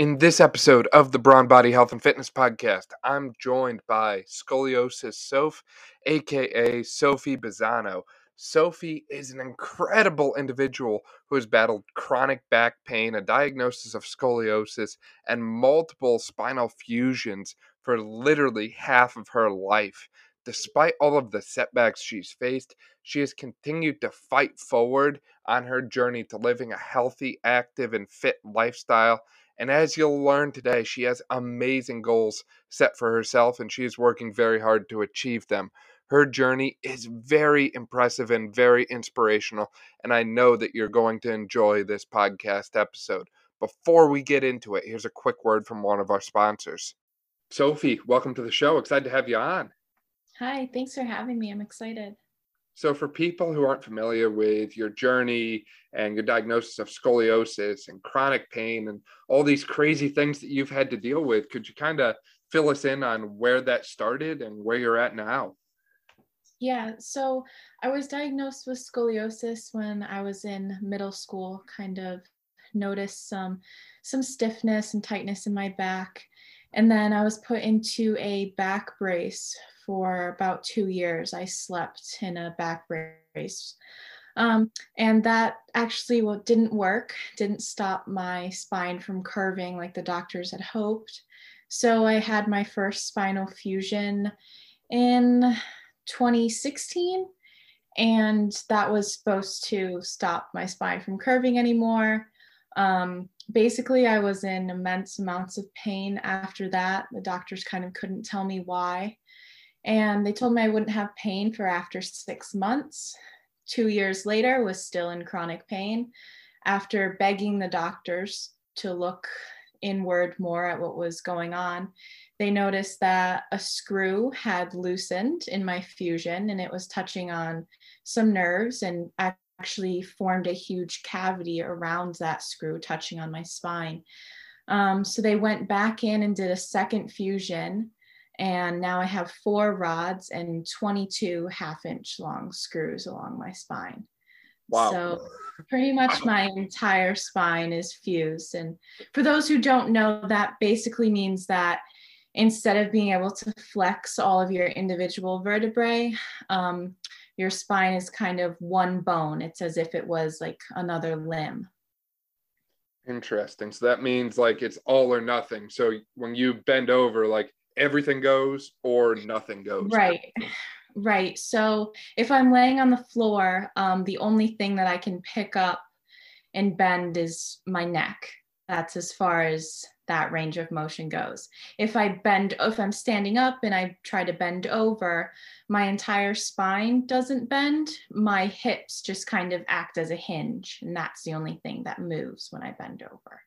In this episode of the Brawn Body Health and Fitness Podcast, I'm joined by Scoliosis Soph, aka Sophie Bizzano. Sophie is an incredible individual who has battled chronic back pain, a diagnosis of scoliosis, and multiple spinal fusions for literally half of her life. Despite all of the setbacks she's faced, she has continued to fight forward on her journey to living a healthy, active, and fit lifestyle and as you'll learn today, she has amazing goals set for herself and she is working very hard to achieve them. Her journey is very impressive and very inspirational, and I know that you're going to enjoy this podcast episode. Before we get into it, here's a quick word from one of our sponsors. Sophie, welcome to the show. Excited to have you on. Hi, thanks for having me. I'm excited. So, for people who aren't familiar with your journey and your diagnosis of scoliosis and chronic pain and all these crazy things that you've had to deal with, could you kind of fill us in on where that started and where you're at now? Yeah, so I was diagnosed with scoliosis when I was in middle school, kind of noticed some some stiffness and tightness in my back. And then I was put into a back brace for about two years. I slept in a back brace. Um, and that actually well, didn't work, didn't stop my spine from curving like the doctors had hoped. So I had my first spinal fusion in 2016. And that was supposed to stop my spine from curving anymore. Um, basically, I was in immense amounts of pain after that. The doctors kind of couldn't tell me why. And they told me I wouldn't have pain for after six months. Two years later, was still in chronic pain. After begging the doctors to look inward more at what was going on, they noticed that a screw had loosened in my fusion and it was touching on some nerves and actually formed a huge cavity around that screw, touching on my spine. Um, so they went back in and did a second fusion and now I have four rods and 22 half inch long screws along my spine. Wow. So pretty much my entire spine is fused. And for those who don't know, that basically means that instead of being able to flex all of your individual vertebrae, um, your spine is kind of one bone. It's as if it was like another limb. Interesting. So that means like it's all or nothing. So when you bend over, like everything goes or nothing goes. Right. Right. So if I'm laying on the floor, um, the only thing that I can pick up and bend is my neck. That's as far as that range of motion goes. If I bend, if I'm standing up and I try to bend over, my entire spine doesn't bend. My hips just kind of act as a hinge. And that's the only thing that moves when I bend over.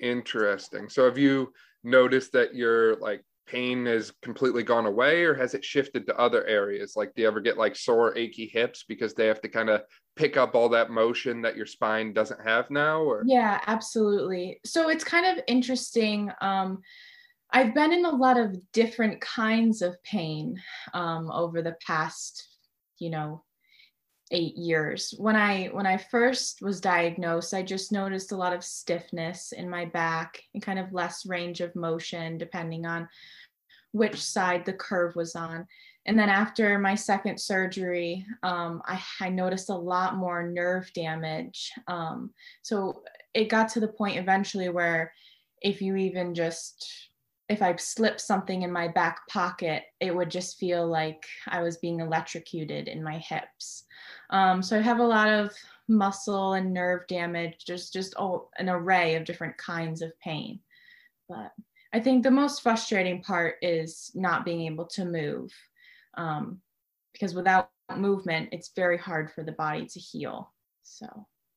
Interesting. So have you noticed that your like pain has completely gone away or has it shifted to other areas? Like do you ever get like sore achy hips because they have to kind of pick up all that motion that your spine doesn't have now or? Yeah absolutely. So it's kind of interesting um i've been in a lot of different kinds of pain um over the past you know eight years. When i when i first was diagnosed i just noticed a lot of stiffness in my back and kind of less range of motion depending on which side the curve was on. And then after my second surgery um, I, I, noticed a lot more nerve damage. Um, so it got to the point eventually where if you even just if I slipped something in my back pocket, it would just feel like I was being electrocuted in my hips. Um, so I have a lot of muscle and nerve damage, just just all, an array of different kinds of pain. But I think the most frustrating part is not being able to move, um, because without movement, it's very hard for the body to heal. So.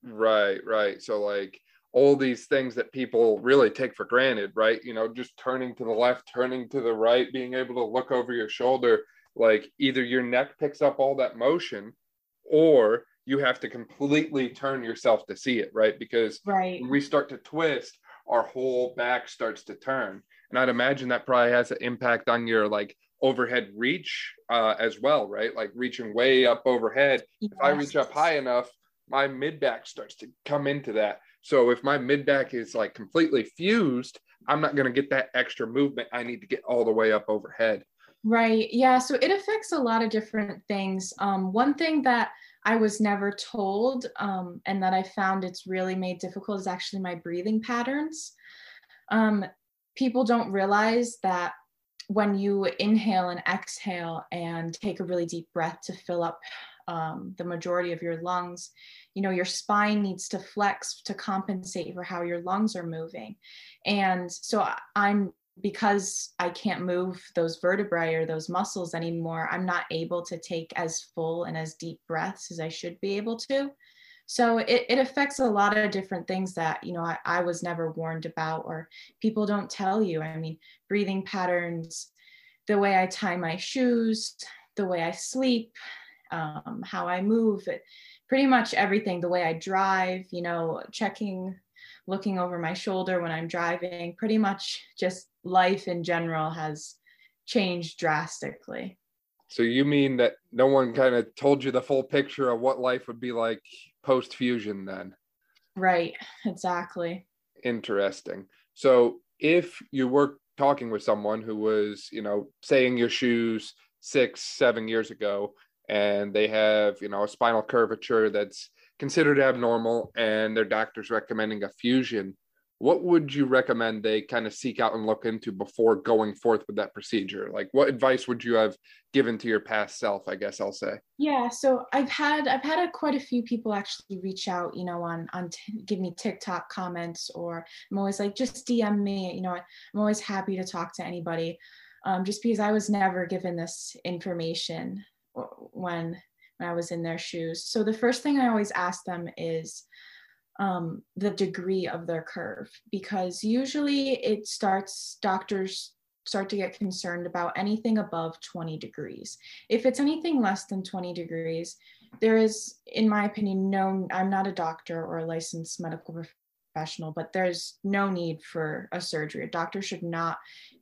Right, right. So like all these things that people really take for granted, right? You know, just turning to the left, turning to the right, being able to look over your shoulder, like either your neck picks up all that motion or you have to completely turn yourself to see it, right? Because right. when we start to twist, our whole back starts to turn. And I'd imagine that probably has an impact on your like overhead reach uh, as well, right? Like reaching way up overhead. Yes. If I reach up high enough, my mid back starts to come into that So if my mid back is like completely fused, I'm not going to get that extra movement. I need to get all the way up overhead. Right. Yeah. So it affects a lot of different things. Um, one thing that I was never told um, and that I found it's really made difficult is actually my breathing patterns. Um, people don't realize that when you inhale and exhale and take a really deep breath to fill up um, the majority of your lungs, you know, your spine needs to flex to compensate for how your lungs are moving. And so I'm because I can't move those vertebrae or those muscles anymore, I'm not able to take as full and as deep breaths as I should be able to. So it, it affects a lot of different things that, you know, I, I was never warned about or people don't tell you. I mean, breathing patterns, the way I tie my shoes, the way I sleep, um, how I move, pretty much everything, the way I drive, you know, checking looking over my shoulder when I'm driving. Pretty much just life in general has changed drastically. So you mean that no one kind of told you the full picture of what life would be like post fusion then? Right, exactly. Interesting. So if you were talking with someone who was, you know, saying your shoes six, seven years ago, and they have, you know, a spinal curvature that's considered abnormal and their doctor's recommending a fusion, what would you recommend they kind of seek out and look into before going forth with that procedure? Like what advice would you have given to your past self, I guess I'll say? Yeah, so I've had I've had a, quite a few people actually reach out, you know, on on t- give me TikTok comments or I'm always like just DM me, you know, I'm always happy to talk to anybody. Um, just because I was never given this information when when I was in their shoes. So the first thing I always ask them is um, the degree of their curve, because usually it starts, doctors start to get concerned about anything above 20 degrees. If it's anything less than 20 degrees, there is, in my opinion, no, I'm not a doctor or a licensed medical professional, but there's no need for a surgery. A doctor should not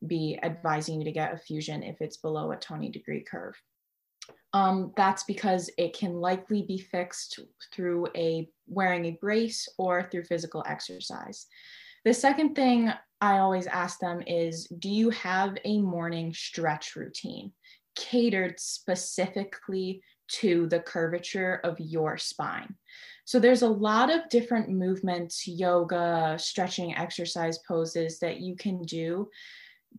be advising you to get a fusion if it's below a 20 degree curve um, that's because it can likely be fixed through a wearing a brace or through physical exercise. The second thing I always ask them is Do you have a morning stretch routine catered specifically to the curvature of your spine? So there's a lot of different movements, yoga, stretching exercise poses that you can do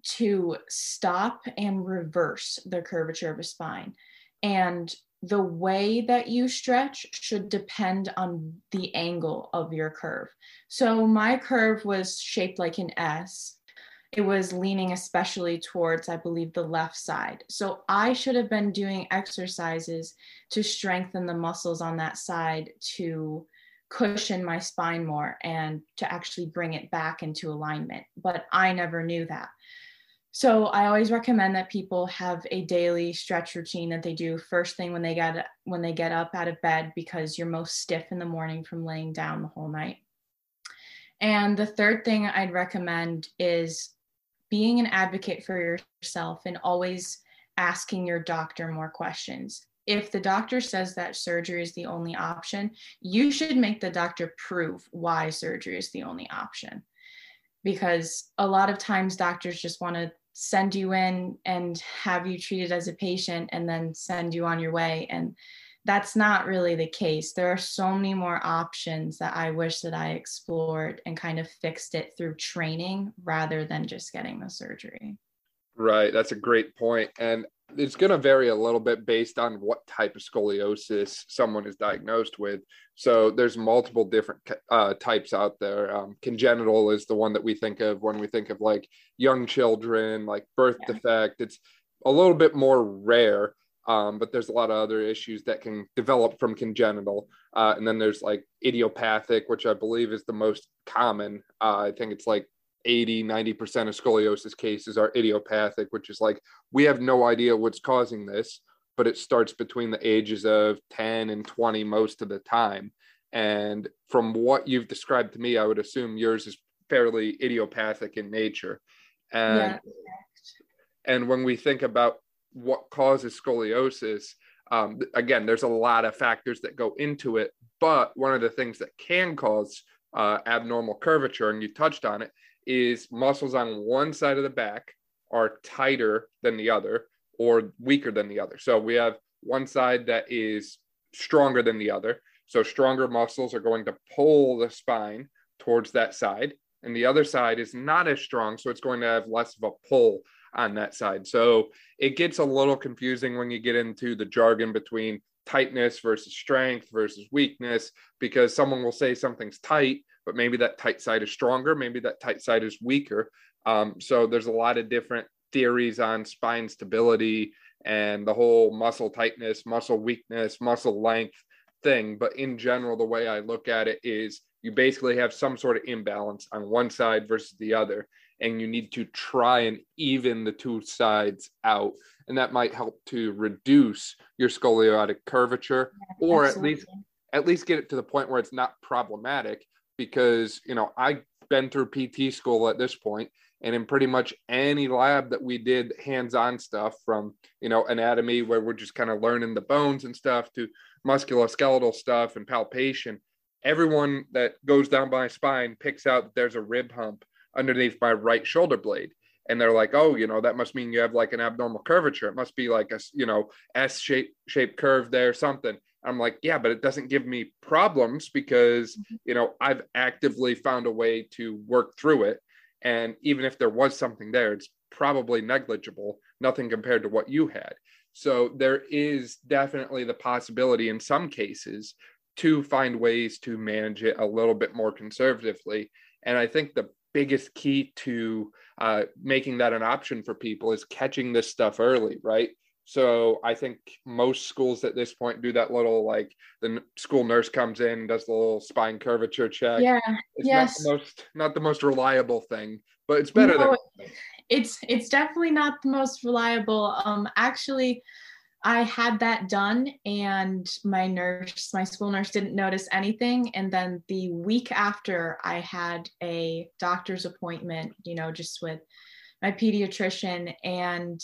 to stop and reverse the curvature of a spine. And the way that you stretch should depend on the angle of your curve. So my curve was shaped like an S. It was leaning especially towards, I believe, the left side. So I should have been doing exercises to strengthen the muscles on that side to cushion my spine more and to actually bring it back into alignment. But I never knew that. So I always recommend that people have a daily stretch routine that they do first thing when they get when they get up out of bed because you're most stiff in the morning from laying down the whole night. And the third thing I'd recommend is being an advocate for yourself and always asking your doctor more questions. If the doctor says that surgery is the only option, you should make the doctor prove why surgery is the only option because a lot of times doctors just want to send you in and have you treated as a patient and then send you on your way. And that's not really the case. There are so many more options that i wish that i explored and kind of fixed it through training rather than just getting the surgery. Right. That's a great point. And it's going to vary a little bit based on what type of scoliosis someone is diagnosed with. So there's multiple different uh, types out there. Um, congenital is the one that we think of when we think of like young children, like birth yeah. defect. It's a little bit more rare, um, but there's a lot of other issues that can develop from congenital. Uh, and then there's like idiopathic, which I believe is the most common. Uh, I think it's like 80 90% of scoliosis cases are idiopathic which is like we have no idea what's causing this but it starts between the ages of 10 and 20 most of the time and from what you've described to me i would assume yours is fairly idiopathic in nature and yeah. and when we think about what causes scoliosis um, again there's a lot of factors that go into it but one of the things that can cause uh, abnormal curvature, and you touched on it, is muscles on one side of the back are tighter than the other or weaker than the other. So we have one side that is stronger than the other. So stronger muscles are going to pull the spine towards that side, and the other side is not as strong, so it's going to have less of a pull on that side. So it gets a little confusing when you get into the jargon between tightness versus strength versus weakness because someone will say something's tight, but maybe that tight side is stronger, maybe that tight side is weaker. Um, so there's a lot of different theories on spine stability and the whole muscle tightness, muscle weakness, muscle length thing. But in general, the way I look at it is you basically have some sort of imbalance on one side versus the other and you need to try and even the two sides out and that might help to reduce your scoliotic curvature yeah, or absolutely. at least at least get it to the point where it's not problematic because you know i've been through pt school at this point and in pretty much any lab that we did hands-on stuff from you know anatomy where we're just kind of learning the bones and stuff to musculoskeletal stuff and palpation everyone that goes down my spine picks out that there's a rib hump underneath my right shoulder blade. And they're like oh you know that must mean you have like an abnormal curvature. It must be like a you know s shape shape curve there something i'm like yeah but it doesn't give me problems because mm-hmm. you know i've actively found a way to work through it and even if there was something there it's probably negligible nothing compared to what you had so there is definitely the possibility in some cases to find ways to manage it a little bit more conservatively and i think the biggest key to uh, making that an option for people is catching this stuff early, right? So I think most schools at this point do that little like the school nurse comes in, does the little spine curvature check. Yeah. It's yes. not the most not the most reliable thing, but it's better no, than it's it's definitely not the most reliable. Um actually I had that done, and my nurse, my school nurse, didn't notice anything. And then the week after, I had a doctor's appointment, you know, just with my pediatrician, and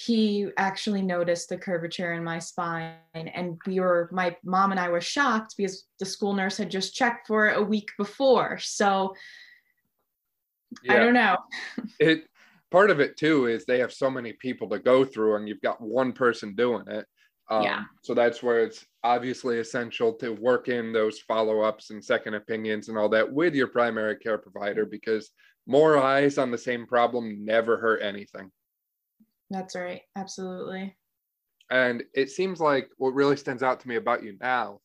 he actually noticed the curvature in my spine. And we were, my mom and I were shocked because the school nurse had just checked for it a week before. So yeah. I don't know. it part of it too is they have so many people to go through and you've got one person doing it um, yeah. so that's where it's obviously essential to work in those follow-ups and second opinions and all that with your primary care provider because more eyes on the same problem never hurt anything that's right absolutely and it seems like what really stands out to me about you now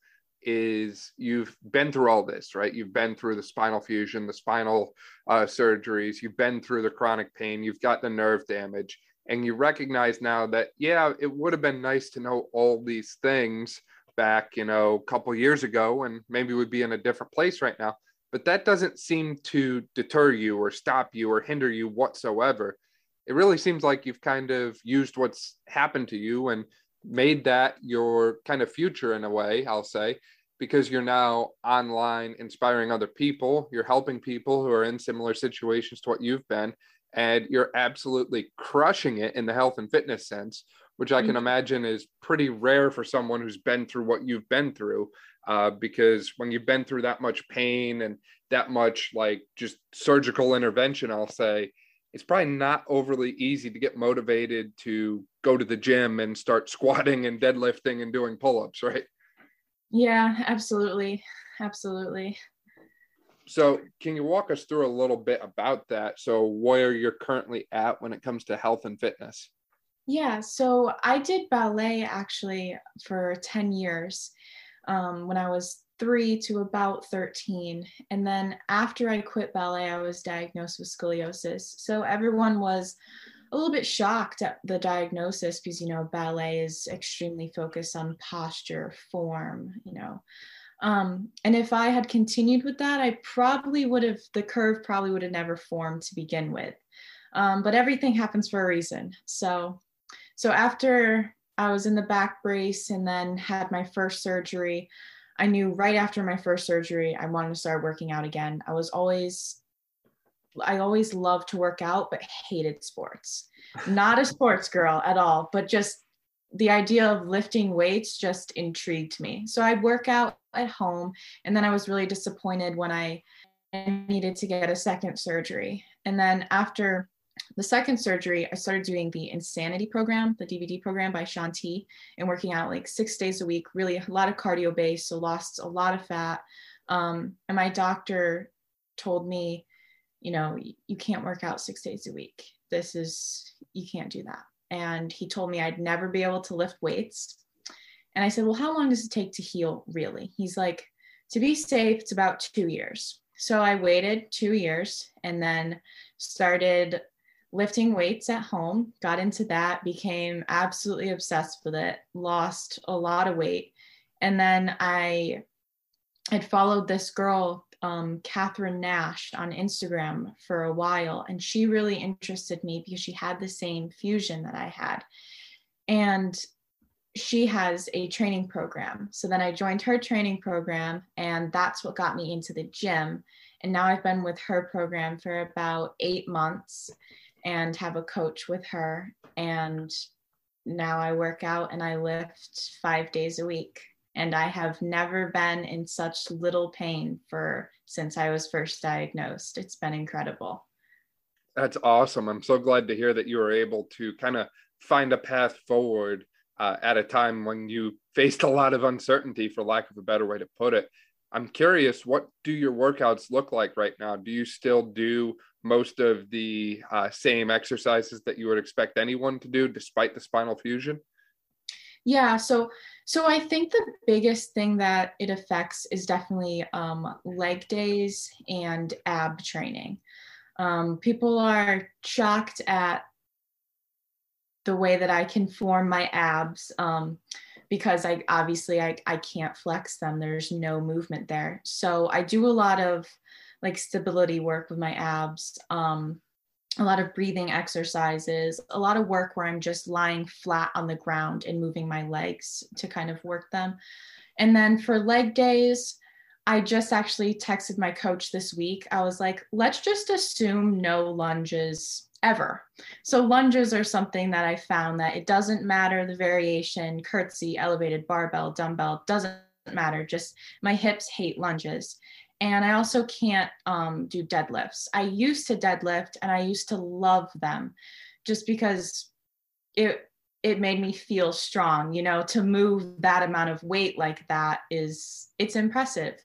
is you've been through all this, right? You've been through the spinal fusion, the spinal uh, surgeries, you've been through the chronic pain, you've got the nerve damage, and you recognize now that, yeah, it would have been nice to know all these things back, you know, a couple years ago, and maybe we'd be in a different place right now. But that doesn't seem to deter you or stop you or hinder you whatsoever. It really seems like you've kind of used what's happened to you and made that your kind of future in a way, I'll say, because you're now online inspiring other people. You're helping people who are in similar situations to what you've been. And you're absolutely crushing it in the health and fitness sense, which I can mm-hmm. imagine is pretty rare for someone who's been through what you've been through. Uh, because when you've been through that much pain and that much like just surgical intervention, I'll say, it's probably not overly easy to get motivated to go to the gym and start squatting and deadlifting and doing pull-ups right? Yeah absolutely. Absolutely. So can you walk us through a little bit about that? So where you're currently at when it comes to health and fitness? Yeah so i did ballet actually for 10 years um, when i was three to about 13. And then after I quit ballet, I was diagnosed with scoliosis. So everyone was a little bit shocked at the diagnosis because, you know, ballet is extremely focused on posture, form, you know. Um, and if I had continued with that, I probably would have, the curve probably would have never formed to begin with. Um, but everything happens for a reason. So, so after I was in the back brace and then had my first surgery, I knew right after my first surgery, I wanted to start working out again. I was always, I always loved to work out, but hated sports. Not a sports girl at all, but just the idea of lifting weights just intrigued me. So I'd work out at home. And then I was really disappointed when I needed to get a second surgery. And then after the second surgery, I started doing the Insanity program, the DVD program by Shaun T, and working out like six days a week, really a lot of cardio based, so lost a lot of fat. Um, and my doctor told me, you know, you can't work out six days a week. This is, you can't do that. And he told me I'd never be able to lift weights. And I said, well, how long does it take to heal really? He's like, to be safe, it's about two years. So I waited two years and then started lifting weights at home, got into that, became absolutely obsessed with it, lost a lot of weight. And then I had followed this girl, um, Catherine Nash, on Instagram for a while. And she really interested me because she had the same fusion that I had. And she has a training program. So then I joined her training program, and that's what got me into the gym. And now I've been with her program for about eight months and have a coach with her. And now I work out and I lift five days a week. And I have never been in such little pain for since I was first diagnosed. It's been incredible. That's awesome. I'm so glad to hear that you were able to kind of find a path forward uh, at a time when you faced a lot of uncertainty, for lack of a better way to put it. I'm curious, what do your workouts look like right now? Do you still do most of the uh, same exercises that you would expect anyone to do despite the spinal fusion? Yeah, so so I think the biggest thing that it affects is definitely um, leg days and ab training. Um, people are shocked at the way that I can form my abs um, because I obviously I, I can't flex them. There's no movement there. So I do a lot of like stability work with my abs, um, a lot of breathing exercises, a lot of work where I'm just lying flat on the ground and moving my legs to kind of work them. And then for leg days, I just actually texted my coach this week. I was like, let's just assume no lunges ever. So lunges are something that I found that it doesn't matter the variation, curtsy, elevated barbell, dumbbell, doesn't matter. Just my hips hate lunges and I also can't um, do deadlifts. I used to deadlift and I used to love them just because it it made me feel strong you know to move that amount of weight like that is it's impressive.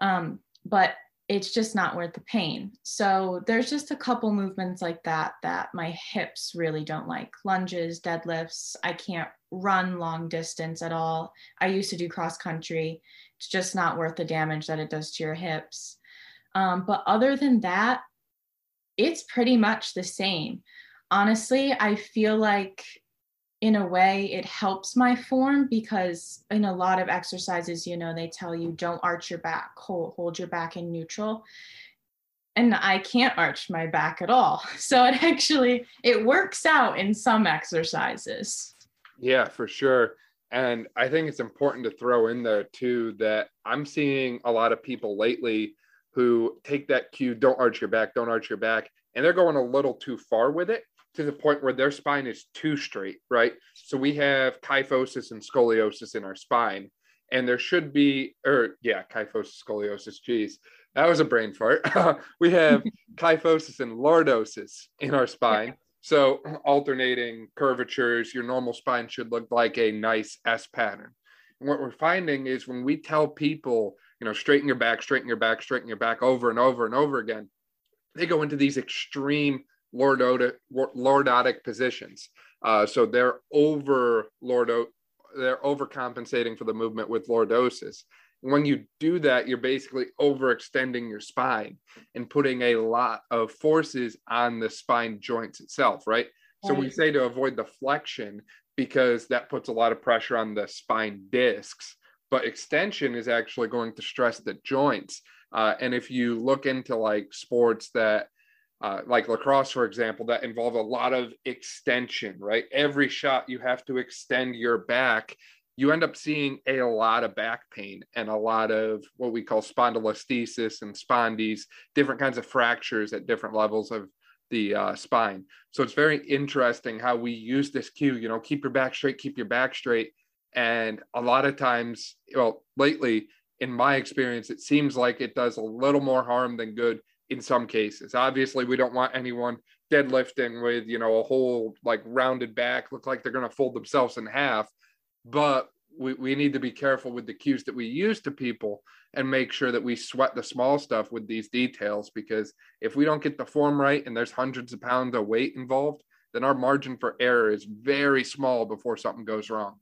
Um, but it's just not worth the pain. So there's just a couple movements like that that my hips really don't like. Lunges deadlifts i can't run long distance at all. I used to do cross country it's just not worth the damage that it does to your hips. Um, but other than that, it's pretty much the same. Honestly, I feel like in a way it helps my form because in a lot of exercises, you know, they tell you don't arch your back, hold, hold your back in neutral. And I can't arch my back at all. So it actually it works out in some exercises. Yeah, for sure. And I think it's important to throw in there too that I'm seeing a lot of people lately who take that cue, don't arch your back, don't arch your back, and they're going a little too far with it to the point where their spine is too straight, right? So we have kyphosis and scoliosis in our spine, and there should be, or yeah, kyphosis, scoliosis, geez, that was a brain fart. we have kyphosis and lordosis in our spine. So alternating curvatures, your normal spine should look like a nice S pattern. And what we're finding is when we tell people, you know, straighten your back, straighten your back, straighten your back over and over and over again, they go into these extreme lordotic, lordotic positions. Uh, so they're over lordo, they're overcompensating for the movement with lordosis when you do that, you're basically overextending your spine and putting a lot of forces on the spine joints itself, right? So we say to avoid the flexion because that puts a lot of pressure on the spine discs, but extension is actually going to stress the joints. Uh, and if you look into like sports that, uh, like lacrosse, for example, that involve a lot of extension, right? Every shot you have to extend your back you end up seeing a lot of back pain and a lot of what we call spondylolisthesis and spondies, different kinds of fractures at different levels of the uh, spine. So it's very interesting how we use this cue, you know, keep your back straight, keep your back straight. And a lot of times, well, lately, in my experience, it seems like it does a little more harm than good in some cases. Obviously, we don't want anyone deadlifting with, you know, a whole like rounded back, look like they're going to fold themselves in half. But we, we need to be careful with the cues that we use to people and make sure that we sweat the small stuff with these details because if we don't get the form right and there's hundreds of pounds of weight involved, then our margin for error is very small before something goes wrong.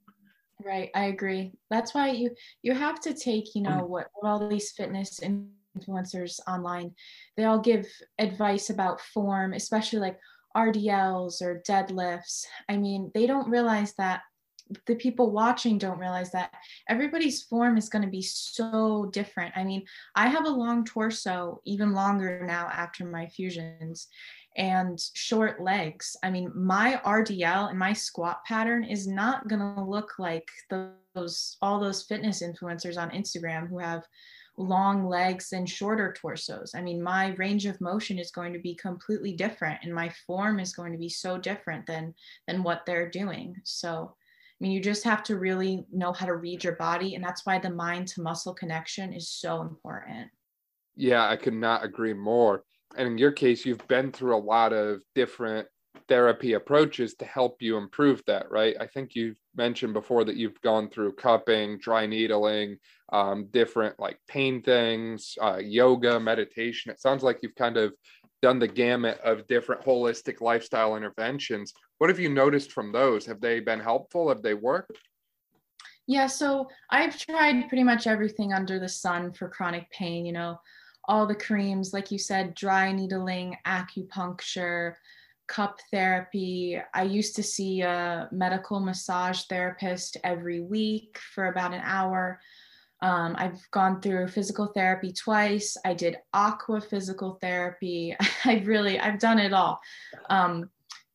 Right, I agree. That's why you you have to take, you know, what, what all these fitness influencers online, they all give advice about form, especially like RDLs or deadlifts. I mean, they don't realize that the people watching don't realize that everybody's form is going to be so different. I mean, I have a long torso, even longer now after my fusions, and short legs. I mean, my RDL and my squat pattern is not going to look like those all those fitness influencers on Instagram who have long legs and shorter torsos. I mean, my range of motion is going to be completely different and my form is going to be so different than than what they're doing. So I mean, you just have to really know how to read your body. And that's why the mind to muscle connection is so important. Yeah, I could not agree more. And in your case, you've been through a lot of different therapy approaches to help you improve that, right? I think you've mentioned before that you've gone through cupping, dry needling, um, different like pain things, uh, yoga, meditation. It sounds like you've kind of done the gamut of different holistic lifestyle interventions. What have you noticed from those? Have they been helpful? Have they worked? Yeah, so I've tried pretty much everything under the sun for chronic pain, you know, all the creams, like you said, dry needling, acupuncture, cup therapy. I used to see a medical massage therapist every week for about an hour. Um, I've gone through physical therapy twice. I did aqua physical therapy. I've really, I've done it all. Um,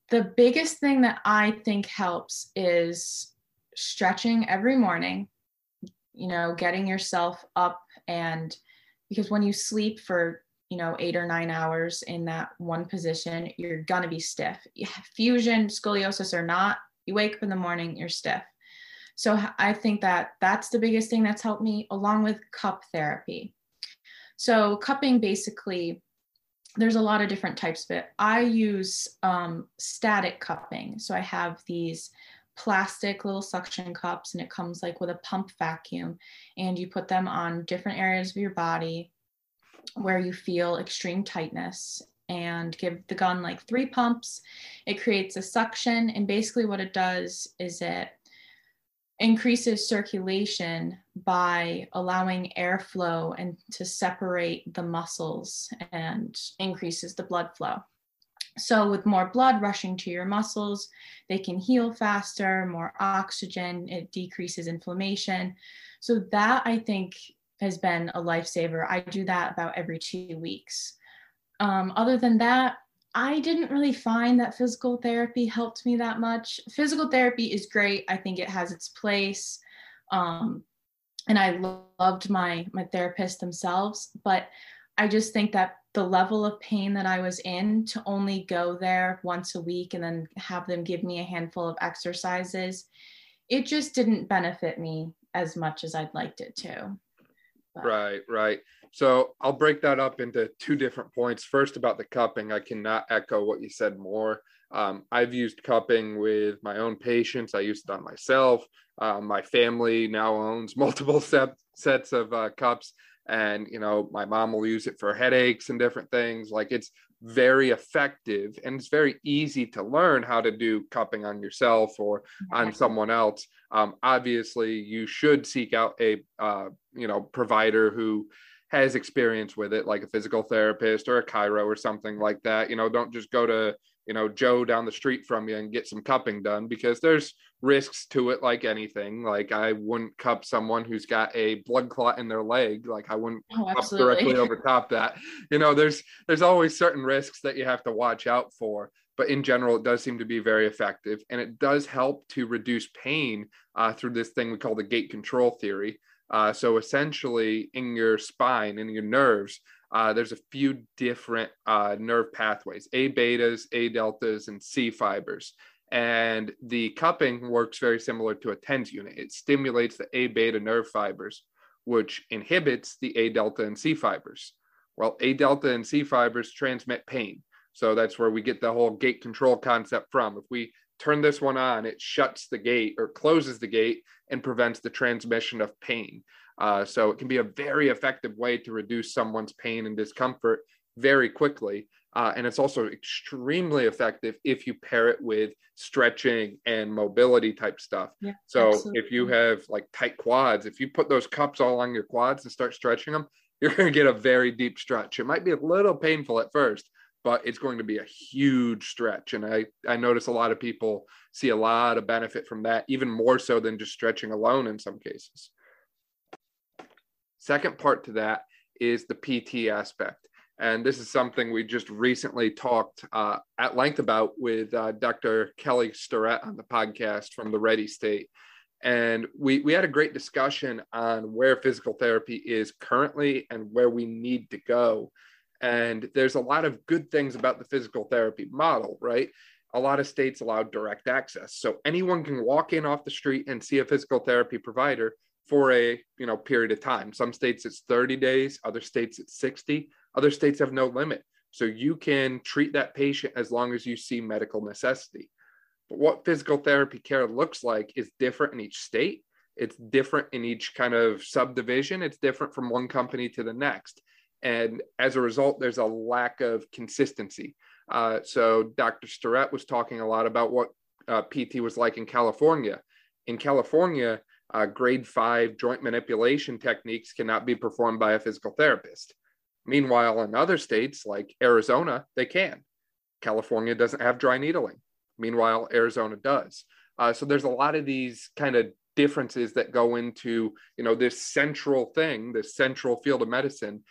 the biggest thing that I think helps is stretching every morning, you know, getting yourself up and because when you sleep for you know eight or nine hours in that one position you're gonna be stiff fusion scoliosis or not you wake up in the morning you're stiff so I think that that's the biggest thing that's helped me, along with cup therapy. So cupping basically, there's a lot of different types of it. I use um, static cupping. So I have these plastic little suction cups and it comes like with a pump vacuum and you put them on different areas of your body where you feel extreme tightness and give the gun like three pumps. It creates a suction and basically what it does is it increases circulation by allowing airflow and to separate the muscles and increases the blood flow. So, with more blood rushing to your muscles, they can heal faster, more oxygen, it decreases inflammation. So, that I think has been a lifesaver. I do that about every two weeks. Um, other than that, I didn't really find that physical therapy helped me that much. Physical therapy is great. I think it has its place. Um, and I loved my my therapist themselves, but I just think that the level of pain that I was in to only go there once a week and then have them give me a handful of exercises, it just didn't benefit me as much as I'd liked it to. But. Right, right. So I'll break that up into two different points. First, about the cupping, I cannot echo what you said more. Um, I've used cupping with my own patients. I used it on myself. Uh, my family now owns multiple set, sets of uh, cups, and you know my mom will use it for headaches and different things. Like it's very effective and it's very easy to learn how to do cupping on yourself or on someone else. Um, obviously, you should seek out a uh, you know provider who has experience with it, like a physical therapist or a chiro or something like that. You know, don't just go to, you know, Joe down the street from you and get some cupping done because there's risks to it like anything. Like I wouldn't cup someone who's got a blood clot in their leg. Like I wouldn't oh, cup directly over top that. You know, there's there's always certain risks that you have to watch out for. But in general, it does seem to be very effective, and it does help to reduce pain uh, through this thing we call the gate control theory. Uh, so essentially, in your spine, in your nerves, uh, there's a few different uh, nerve pathways A betas, A deltas, and C fibers. And the cupping works very similar to a TENS unit. It stimulates the A beta nerve fibers, which inhibits the A delta and C fibers. Well, A delta and C fibers transmit pain. So that's where we get the whole gate control concept from. If we turn this one on, it shuts the gate or closes the gate and prevents the transmission of pain. Uh, so it can be a very effective way to reduce someone's pain and discomfort very quickly. Uh, and it's also extremely effective if you pair it with stretching and mobility type stuff. Yeah, so absolutely. if you have like tight quads, if you put those cups all on your quads and start stretching them, you're going to get a very deep stretch. It might be a little painful at first, but it's going to be a huge stretch. And I, I notice a lot of people see a lot of benefit from that, even more so than just stretching alone in some cases. Second part to that is the PT aspect. And this is something we just recently talked uh, at length about with uh, Dr. Kelly Starrett on the podcast from the Ready State. And we, we had a great discussion on where physical therapy is currently and where we need to go. And there's a lot of good things about the physical therapy model, right? A lot of states allow direct access. So anyone can walk in off the street and see a physical therapy provider for a you know period of time some states it's 30 days other states it's 60 other states have no limit so you can treat that patient as long as you see medical necessity but what physical therapy care looks like is different in each state. It's different in each kind of subdivision. It's different from one company to the next. And as a result, there's a lack of consistency. Uh, so Dr. Starrett was talking a lot about what uh, PT was like in California. In California, uh, grade five joint manipulation techniques cannot be performed by a physical therapist. Meanwhile, in other states like Arizona, they can. California doesn't have dry needling. Meanwhile, Arizona does. Uh, so there's a lot of these kind of differences that go into you know this central thing, this central field of medicine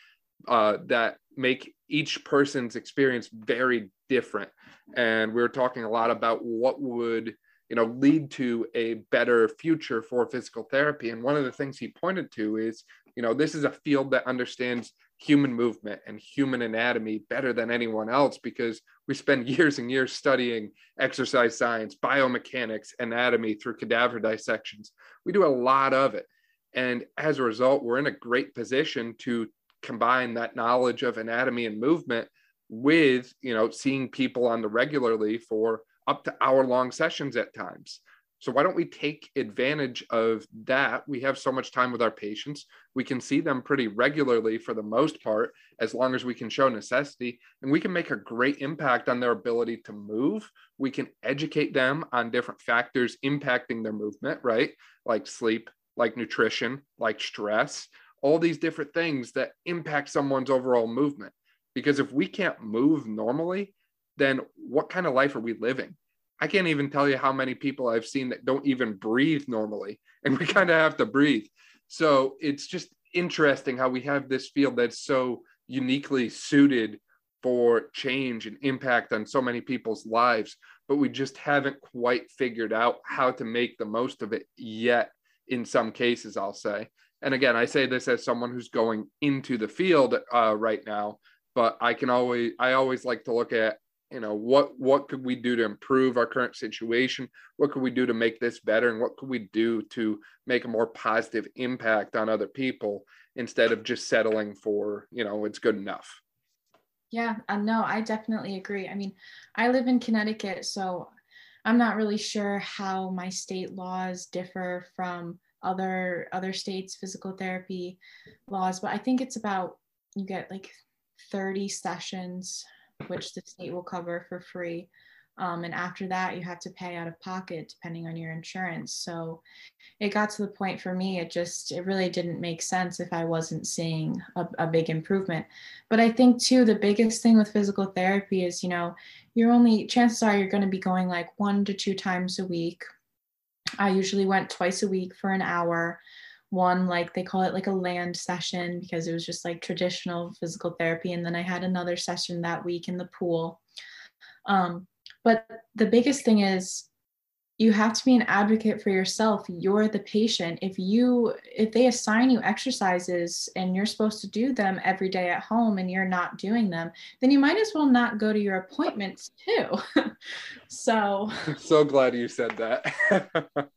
uh, that make each person's experience very different. And we are talking a lot about what would you know lead to a better future for physical therapy. And one of the things he pointed to is you know this is a field that understands human movement and human anatomy better than anyone else because we spend years and years studying exercise science, biomechanics, anatomy through cadaver dissections. We do a lot of it. And as a result, we're in a great position to combine that knowledge of anatomy and movement with, you know, seeing people on the regularly for up to hour long sessions at times. So why don't we take advantage of that? We have so much time with our patients. We can see them pretty regularly for the most part, as long as we can show necessity, and we can make a great impact on their ability to move. We can educate them on different factors impacting their movement, right? Like sleep, like nutrition, like stress, all these different things that impact someone's overall movement. Because if we can't move normally, then what kind of life are we living? I can't even tell you how many people I've seen that don't even breathe normally, and we kind of have to breathe. So it's just interesting how we have this field that's so uniquely suited for change and impact on so many people's lives, but we just haven't quite figured out how to make the most of it yet, in some cases, I'll say. And again, I say this as someone who's going into the field uh, right now, but I can always, I always like to look at you know what what could we do to improve our current situation? What could we do to make this better? And what could we do to make a more positive impact on other people instead of just settling for you know it's good enough? Yeah uh, no i definitely agree. I mean i live in connecticut so i'm not really sure how my state laws differ from other other states physical therapy laws but i think it's about you get like 30 sessions which the state will cover for free. Um, and after that, you have to pay out of pocket depending on your insurance. So it got to the point for me, it just, it really didn't make sense if I wasn't seeing a, a big improvement. But I think, too, the biggest thing with physical therapy is, you know, you're only, chances are you're going to be going like one to two times a week. I usually went twice a week for an hour. One like they call it like a land session because it was just like traditional physical therapy. And then i had another session that week in the pool. Um, but the biggest thing is you have to be an advocate for yourself. You're the patient. If you if they assign you exercises and you're supposed to do them every day at home and you're not doing them then you might as well not go to your appointments too. So i'm so glad you said that.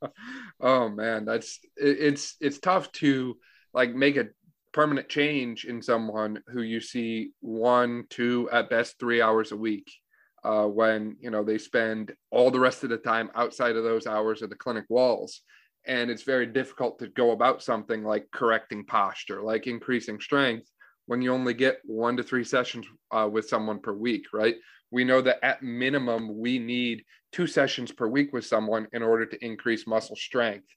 Oh man that's it's it's tough to like make a permanent change in someone who you see one, two, at best three hours a week. Uh, when you know they spend all the rest of the time outside of those hours of the clinic walls. And it's very difficult to go about something like correcting posture like increasing strength when you only get one to three sessions uh, with someone per week right? We know that at minimum we need two sessions per week with someone in order to increase muscle strength.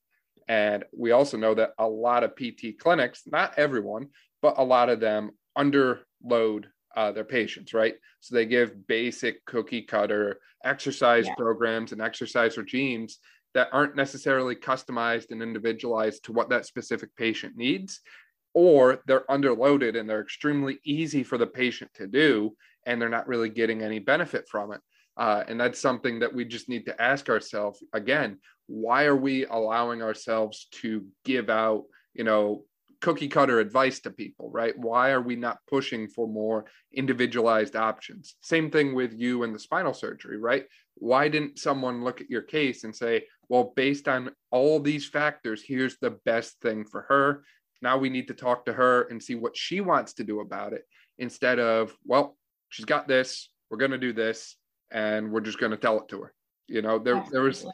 And we also know that a lot of pt clinics not everyone but a lot of them underload uh, their patients right so they give basic cookie cutter exercise yeah. programs and exercise regimes that aren't necessarily customized and individualized to what that specific patient needs or they're underloaded and they're extremely easy for the patient to do and they're not really getting any benefit from it uh, and that's something that we just need to ask ourselves again why are we allowing ourselves to give out you know cookie cutter advice to people right? Why are we not pushing for more individualized options? Same thing with you and the spinal surgery right? Why didn't someone look at your case and say well based on all these factors here's the best thing for her. Now we need to talk to her and see what she wants to do about it instead of well she's got this. We're going to do this and we're just going to tell it to her you know there there was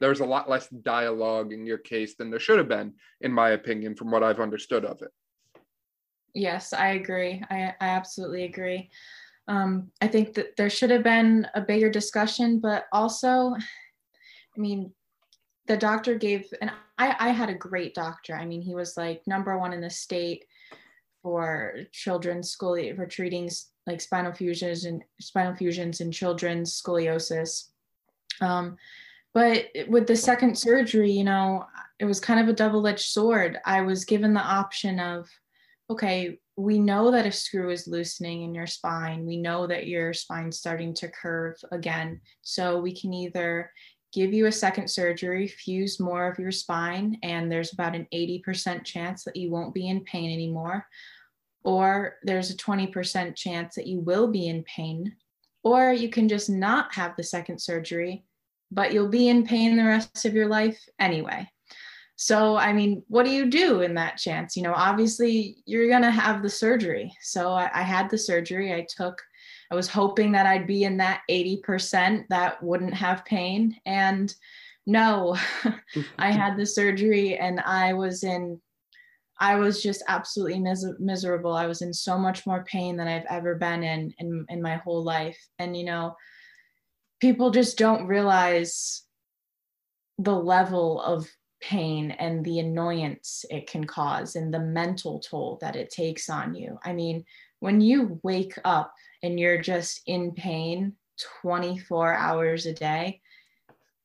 there was a lot less dialogue in your case than there should have been in my opinion from what i've understood of it. Yes i agree. I, I absolutely agree. Um, i think that there should have been a bigger discussion but also i mean the doctor gave and I, I had a great doctor. I mean he was like number one in the state for children's school for treating like spinal fusions and spinal fusions in children's scoliosis um, but with the second surgery, you know, it was kind of a double edged sword. I was given the option of, okay, we know that a screw is loosening in your spine. We know that your spine's starting to curve again. So we can either give you a second surgery, fuse more of your spine, and there's about an 80% chance that you won't be in pain anymore. Or there's a 20% chance that you will be in pain. Or you can just not have the second surgery but you'll be in pain the rest of your life anyway. So, I mean, what do you do in that chance? You know, obviously you're going to have the surgery. So, I, I, had the surgery. I took, I was hoping that I'd be in that 80% that wouldn't have pain. And no, I had the surgery and I was in, I was just absolutely mis- miserable. I was in so much more pain than I've ever been in, in in my whole life. And, you know, people just don't realize the level of pain and the annoyance it can cause and the mental toll that it takes on you. I mean, when you wake up and you're just in pain 24 hours a day,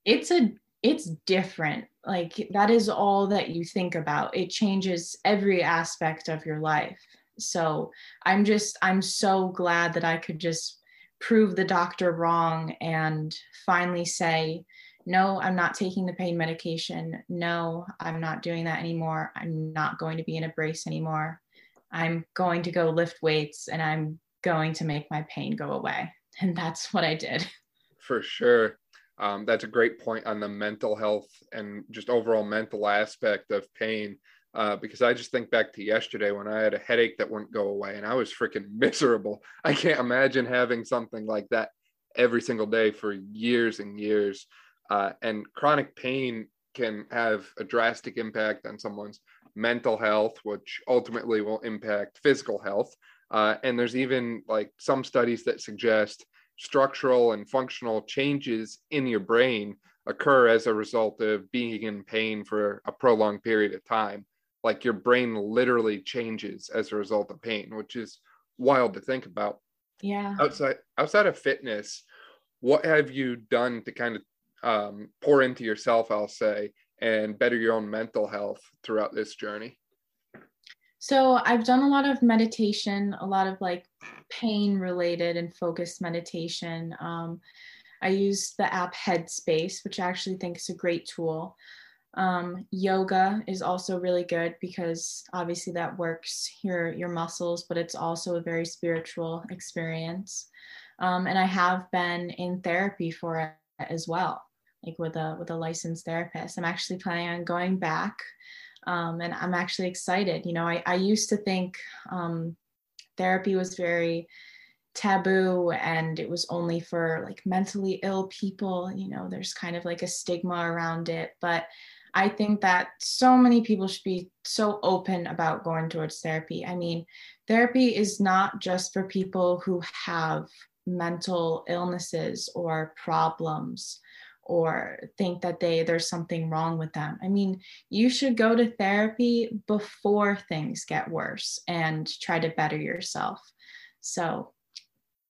it's a it's different. Like that is all that you think about. It changes every aspect of your life. So, I'm just I'm so glad that I could just prove the doctor wrong and finally say, no, I'm not taking the pain medication. No, I'm not doing that anymore. I'm not going to be in a brace anymore. I'm going to go lift weights and I'm going to make my pain go away. And that's what I did. For sure. Um, that's a great point on the mental health and just overall mental aspect of pain uh, because I just think back to yesterday when I had a headache that wouldn't go away and I was freaking miserable. I can't imagine having something like that every single day for years and years. Uh, and chronic pain can have a drastic impact on someone's mental health, which ultimately will impact physical health. Uh, and there's even like some studies that suggest structural and functional changes in your brain occur as a result of being in pain for a prolonged period of time like your brain literally changes as a result of pain which is wild to think about. Yeah. Outside outside of fitness what have you done to kind of um, pour into yourself i'll say and better your own mental health throughout this journey? So i've done a lot of meditation a lot of like pain related and focused meditation. Um, i use the app headspace which i actually think is a great tool um, yoga is also really good because obviously that works your your muscles, but it's also a very spiritual experience. Um, and I have been in therapy for it as well, like with a with a licensed therapist. I'm actually planning on going back Um, and I'm actually excited. You know, I, I used to think um, therapy was very taboo and it was only for like mentally ill people. You know, there's kind of like a stigma around it. But I think that so many people should be so open about going towards therapy. I mean, therapy is not just for people who have mental illnesses or problems or think that they there's something wrong with them. I mean, you should go to therapy before things get worse and try to better yourself. So,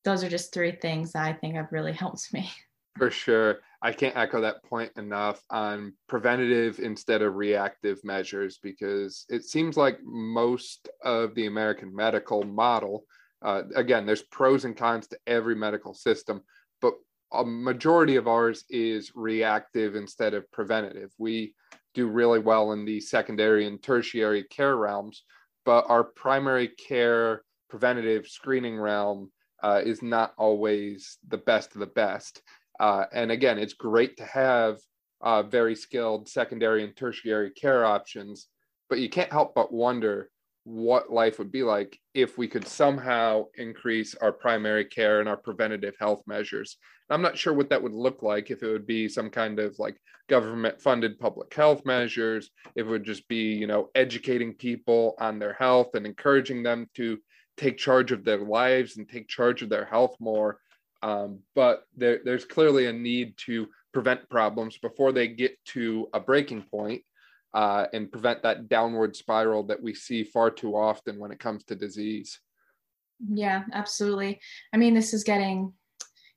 those are just three things that I think have really helped me. For sure. I can't echo that point enough on preventative instead of reactive measures because it seems like most of the American medical model, uh, again, there's pros and cons to every medical system, but a majority of ours is reactive instead of preventative. We do really well in the secondary and tertiary care realms, but our primary care preventative screening realm uh, is not always the best of the best. Uh, and again, it's great to have uh, very skilled secondary and tertiary care options, but you can't help but wonder what life would be like if we could somehow increase our primary care and our preventative health measures. I'm not sure what that would look like if it would be some kind of like government funded public health measures, if it would just be, you know, educating people on their health and encouraging them to take charge of their lives and take charge of their health more. Um, but there, there's clearly a need to prevent problems before they get to a breaking point, uh, and prevent that downward spiral that we see far too often when it comes to disease. Yeah, absolutely. I mean, this is getting,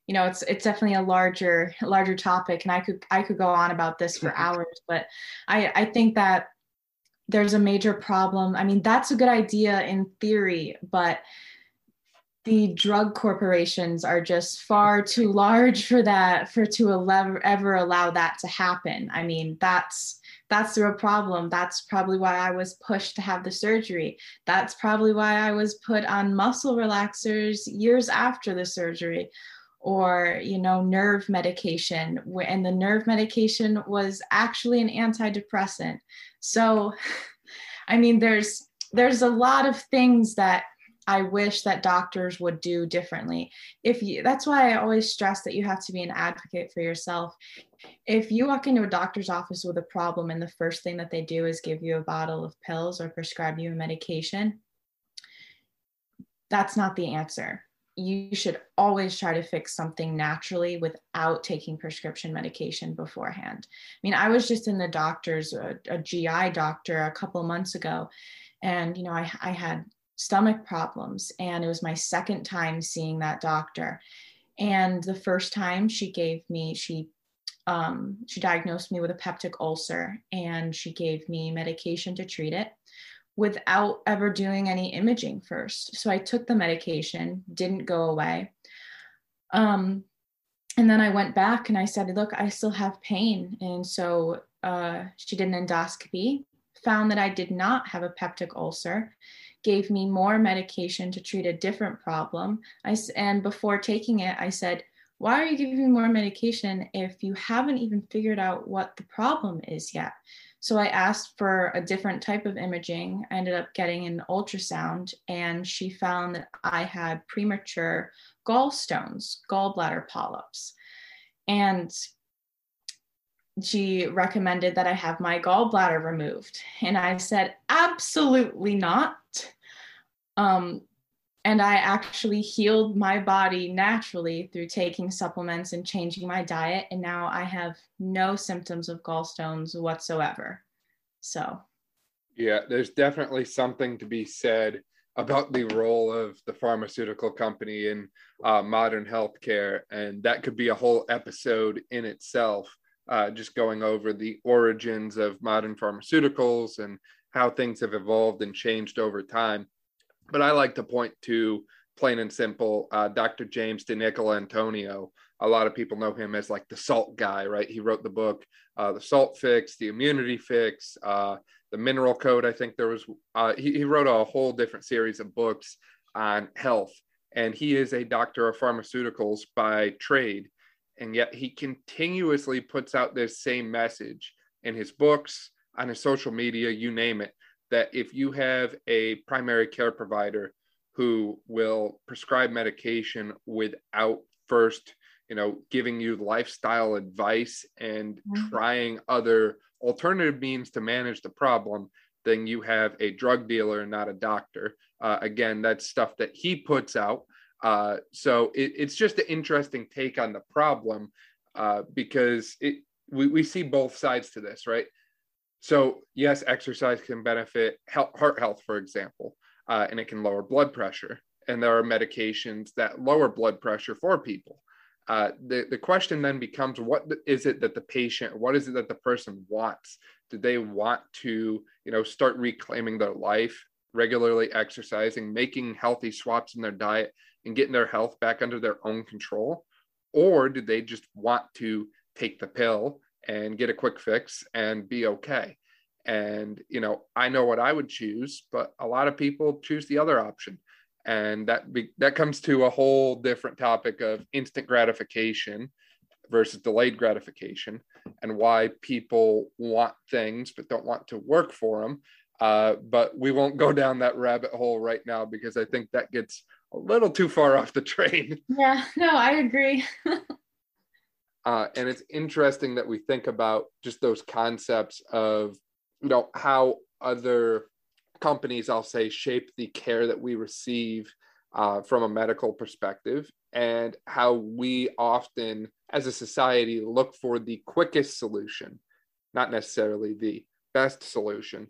you know, it's it's definitely a larger larger topic, and I could I could go on about this for hours, but I I think that there's a major problem. I mean, that's a good idea in theory, but the drug corporations are just far too large for that for to ever allow that to happen. I mean that's that's the real problem. That's probably why i was pushed to have the surgery. That's probably why i was put on muscle relaxers years after the surgery or you know nerve medication. And the nerve medication was actually an antidepressant. So i mean there's there's a lot of things that I wish that doctors would do differently. If you, that's why I always stress that you have to be an advocate for yourself. If you walk into a doctor's office with a problem and the first thing that they do is give you a bottle of pills or prescribe you a medication, that's not the answer. You should always try to fix something naturally without taking prescription medication beforehand. I mean, I was just in the doctor's, uh, a, a GI doctor a couple months ago, and you know, I, I had stomach problems. And it was my second time seeing that doctor. And the first time she gave me, she um, she diagnosed me with a peptic ulcer and she gave me medication to treat it without ever doing any imaging first. So I took the medication, didn't go away. Um, and then I went back and I said, Look, I still have pain. And so uh, she did an endoscopy, found that I did not have a peptic ulcer gave me more medication to treat a different problem. I, and before taking it, I said, Why are you giving me more medication if you haven't even figured out what the problem is yet? So I asked for a different type of imaging. I ended up getting an ultrasound, and she found that I had premature gallstones, gallbladder polyps. And she recommended that I have my gallbladder removed. And I said, absolutely not. Um, and I actually healed my body naturally through taking supplements and changing my diet. And now I have no symptoms of gallstones whatsoever. So, yeah, there's definitely something to be said about the role of the pharmaceutical company in uh, modern healthcare. And that could be a whole episode in itself uh, just going over the origins of modern pharmaceuticals and how things have evolved and changed over time. But I like to point to plain and simple uh, Dr. James DiNicolantonio. A lot of people know him as like the salt guy, right? He wrote the book, uh, The Salt Fix, The Immunity Fix, uh, The Mineral Code. I think there was, uh, he, he wrote a whole different series of books on health. And he is a doctor of pharmaceuticals by trade and yet he continuously puts out this same message in his books on his social media, you name it, that if you have a primary care provider who will prescribe medication without first, you know, giving you lifestyle advice and mm-hmm. trying other alternative means to manage the problem, then you have a drug dealer, not a doctor. Uh, again, that's stuff that he puts out. Uh, so it, it's just an interesting take on the problem uh, because it we, we see both sides to this, right? So yes, exercise can benefit health, heart health, for example, uh, and it can lower blood pressure. And there are medications that lower blood pressure for people. Uh, the, the question then becomes what is it that the patient, what is it that the person wants? Do they want to, you know, start reclaiming their life, regularly exercising, making healthy swaps in their diet, and getting their health back under their own control? Or do they just want to take the pill and get a quick fix and be okay? And, you know, I know what I would choose, but a lot of people choose the other option. And that be, that comes to a whole different topic of instant gratification versus delayed gratification and why people want things but don't want to work for them. Uh, but we won't go down that rabbit hole right now because I think that gets a little too far off the train. Yeah, no, I agree. uh, and it's interesting that we think about just those concepts of, you know, how other companies, I'll say, shape the care that we receive uh, from a medical perspective, and how we often, as a society, look for the quickest solution, not necessarily the best solution.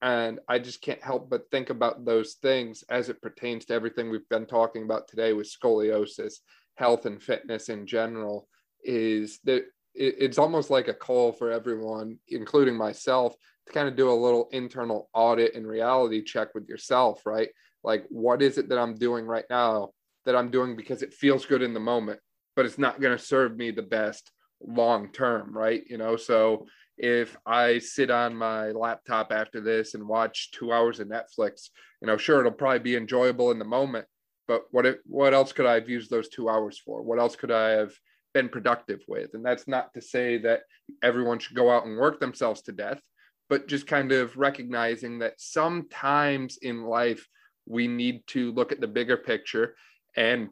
And I just can't help but think about those things as it pertains to everything we've been talking about today with scoliosis, health, and fitness in general. Is that it's almost like a call for everyone, including myself, to kind of do a little internal audit and reality check with yourself, right? Like, what is it that I'm doing right now that I'm doing because it feels good in the moment, but it's not going to serve me the best long term, right? You know, so if I sit on my laptop after this and watch two hours of Netflix, you know, sure, it'll probably be enjoyable in the moment, but what if, what else could I have used those two hours for? What else could I have been productive with? And that's not to say that everyone should go out and work themselves to death, but just kind of recognizing that sometimes in life we need to look at the bigger picture and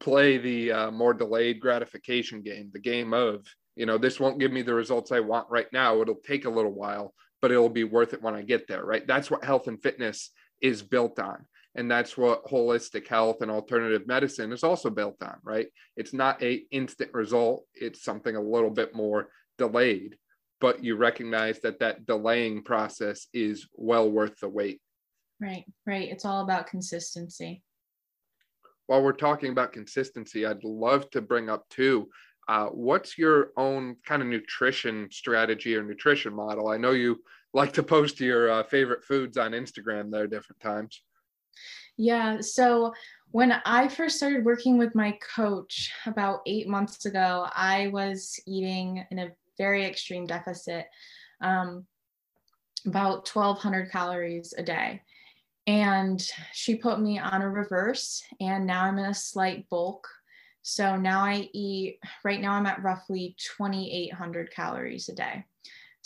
play the uh, more delayed gratification game, the game of you know this won't give me the results i want right now. It'll take a little while but it'll be worth it when i get there right? That's what health and fitness is built on and that's what holistic health and alternative medicine is also built on right? It's not a instant result. It's something a little bit more delayed but you recognize that that delaying process is well worth the wait. Right right. It's all about consistency. While we're talking about consistency i'd love to bring up too uh, what's your own kind of nutrition strategy or nutrition model? I know you like to post your uh, favorite foods on Instagram there different times. Yeah. So when I first started working with my coach about eight months ago, I was eating in a very extreme deficit, um, about 1,200 calories a day. And she put me on a reverse, and now I'm in a slight bulk so now I eat, right now I'm at roughly 2,800 calories a day.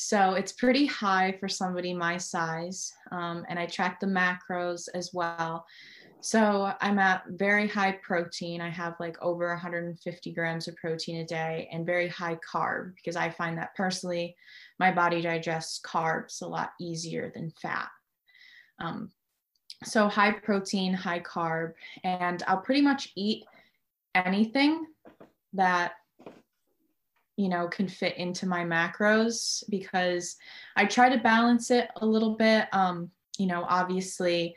So it's pretty high for somebody my size. Um, and I track the macros as well. So I'm at very high protein. I have like over 150 grams of protein a day and very high carb because I find that personally my body digests carbs a lot easier than fat. Um, so high protein, high carb, and I'll pretty much eat anything that you know can fit into my macros because i try to balance it a little bit um you know obviously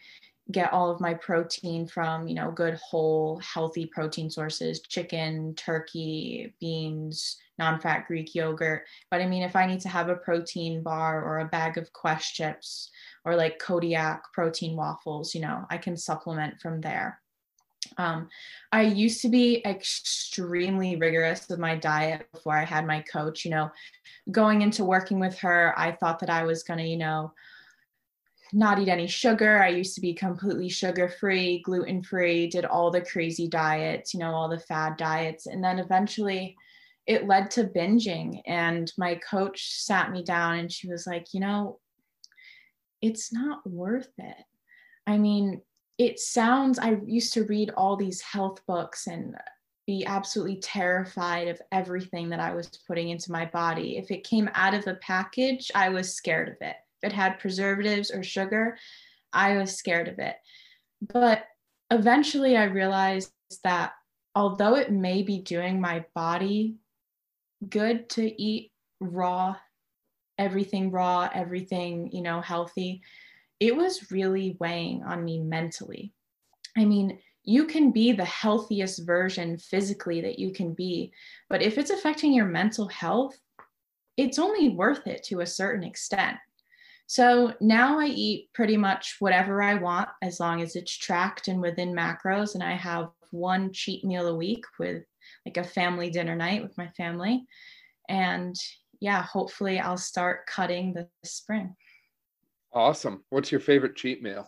get all of my protein from you know good whole healthy protein sources chicken turkey beans non-fat greek yogurt. But i mean if i need to have a protein bar or a bag of quest chips or like kodiak protein waffles you know i can supplement from there um, I used to be extremely rigorous with my diet before I had my coach. You know, going into working with her, I thought that I was going to, you know, not eat any sugar. I used to be completely sugar free, gluten free, did all the crazy diets, you know, all the fad diets. And then eventually, it led to binging. And my coach sat me down and she was like, you know, it's not worth it. I mean, it sounds, I used to read all these health books and be absolutely terrified of everything that I was putting into my body. If it came out of a package, I was scared of it. If it had preservatives or sugar, I was scared of it. But eventually I realized that although it may be doing my body good to eat raw, everything raw, everything, you know, healthy, it was really weighing on me mentally. I mean, you can be the healthiest version physically that you can be, but if it's affecting your mental health, it's only worth it to a certain extent. So now I eat pretty much whatever I want as long as it's tracked and within macros. And I have one cheat meal a week with like a family dinner night with my family. And yeah, hopefully I'll start cutting this spring. Awesome. What's your favorite cheat meal?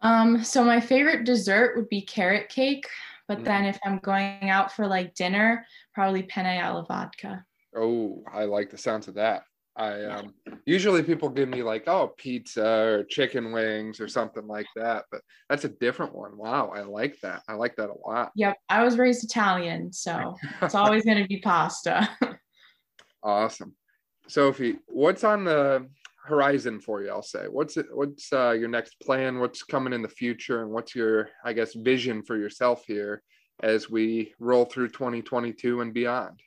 Um, so my favorite dessert would be carrot cake, but Mm. then if I'm going out for like dinner, probably penne alla vodka. Oh, I like the sounds of that. I um usually people give me like oh pizza or chicken wings or something like that, but that's a different one. Wow, I like that. I like that a lot. Yep, I was raised Italian, so it's always going to be pasta. Awesome. Sophie, what's on the horizon for you? I'll say. What's it what's uh, your next plan? What's coming in the future and what's your I guess vision for yourself here as we roll through 2022 and beyond?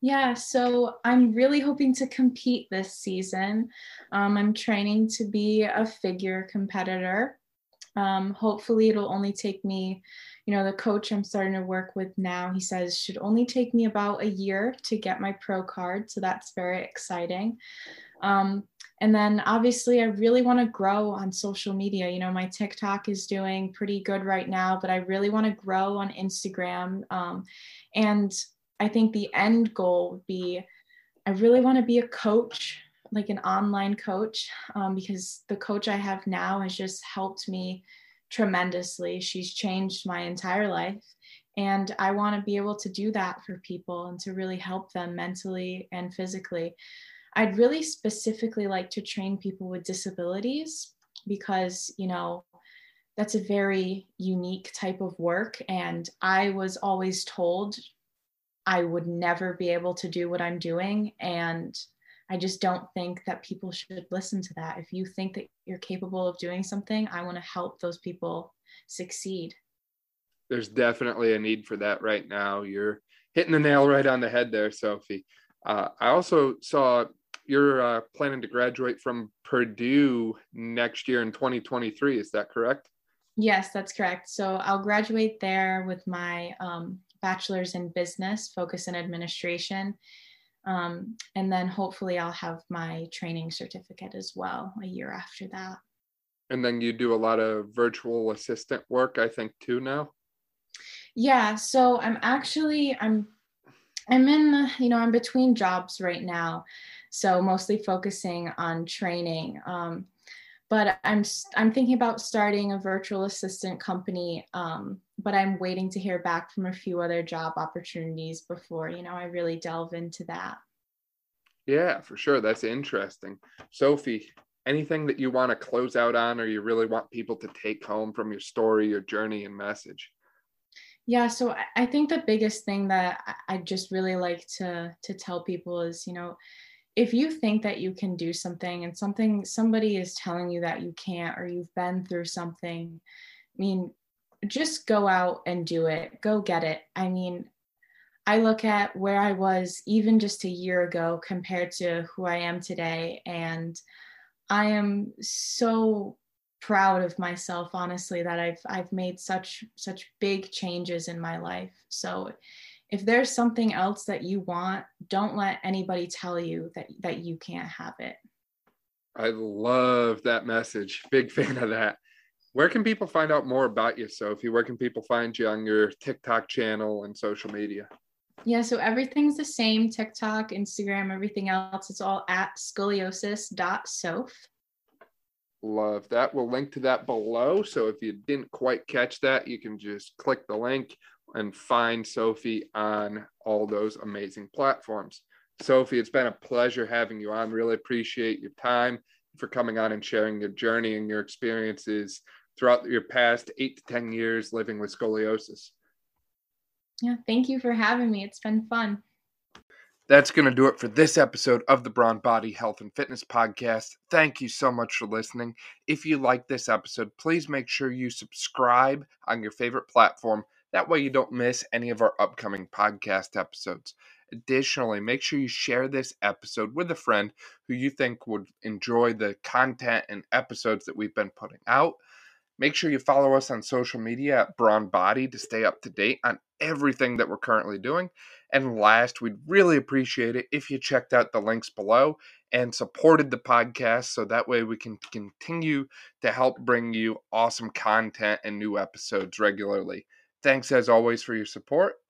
Yeah, so I'm really hoping to compete this season. Um, I'm training to be a figure competitor. Um, hopefully, it'll only take me, you know, the coach I'm starting to work with now, he says should only take me about a year to get my pro card. So that's very exciting. Um, and then obviously, I really want to grow on social media. You know, my TikTok is doing pretty good right now, but I really want to grow on Instagram. Um, and I think the end goal would be I really want to be a coach, like an online coach, um, because the coach I have now has just helped me tremendously. She's changed my entire life. And I want to be able to do that for people and to really help them mentally and physically. I'd really specifically like to train people with disabilities because, you know, that's a very unique type of work. And I was always told I would never be able to do what I'm doing. And I just don't think that people should listen to that. If you think that you're capable of doing something, I want to help those people succeed. There's definitely a need for that right now. You're hitting the nail right on the head there, Sophie. Uh, I also saw you're uh, planning to graduate from Purdue next year in 2023. Is that correct? Yes, that's correct. So I'll graduate there with my um, bachelor's in business, focus in administration. Um, and then hopefully I'll have my training certificate as well a year after that. And then you do a lot of virtual assistant work, I think, too now. Yeah, so I'm actually I'm I'm in you know I'm between jobs right now, so mostly focusing on training. Um, but I'm I'm thinking about starting a virtual assistant company. Um, but I'm waiting to hear back from a few other job opportunities before you know I really delve into that. Yeah, for sure. That's interesting. Sophie, anything that you want to close out on, or you really want people to take home from your story, your journey, and message? Yeah, so I think the biggest thing that I just really like to to tell people is, you know, if you think that you can do something and something somebody is telling you that you can't or you've been through something, I mean, just go out and do it. Go get it. I mean, I look at where I was even just a year ago compared to who I am today and I am so proud of myself honestly that I've I've made such such big changes in my life. So if there's something else that you want, don't let anybody tell you that that you can't have it. I love that message. Big fan of that. Where can people find out more about you, Sophie? Where can people find you on your TikTok channel and social media? Yeah, so everything's the same TikTok, Instagram, everything else. It's all at scoliosis.soph. Love that. We'll link to that below. So if you didn't quite catch that, you can just click the link and find Sophie on all those amazing platforms. Sophie, it's been a pleasure having you on. Really appreciate your time for coming on and sharing your journey and your experiences throughout your past eight to 10 years living with scoliosis. Yeah, thank you for having me. It's been fun. That's going to do it for this episode of the Brawn Body Health and Fitness Podcast. Thank you so much for listening. If you like this episode, please make sure you subscribe on your favorite platform. That way, you don't miss any of our upcoming podcast episodes. Additionally, make sure you share this episode with a friend who you think would enjoy the content and episodes that we've been putting out. Make sure you follow us on social media at Brawn Body to stay up to date on everything that we're currently doing. And last, we'd really appreciate it if you checked out the links below and supported the podcast so that way we can continue to help bring you awesome content and new episodes regularly. Thanks as always for your support,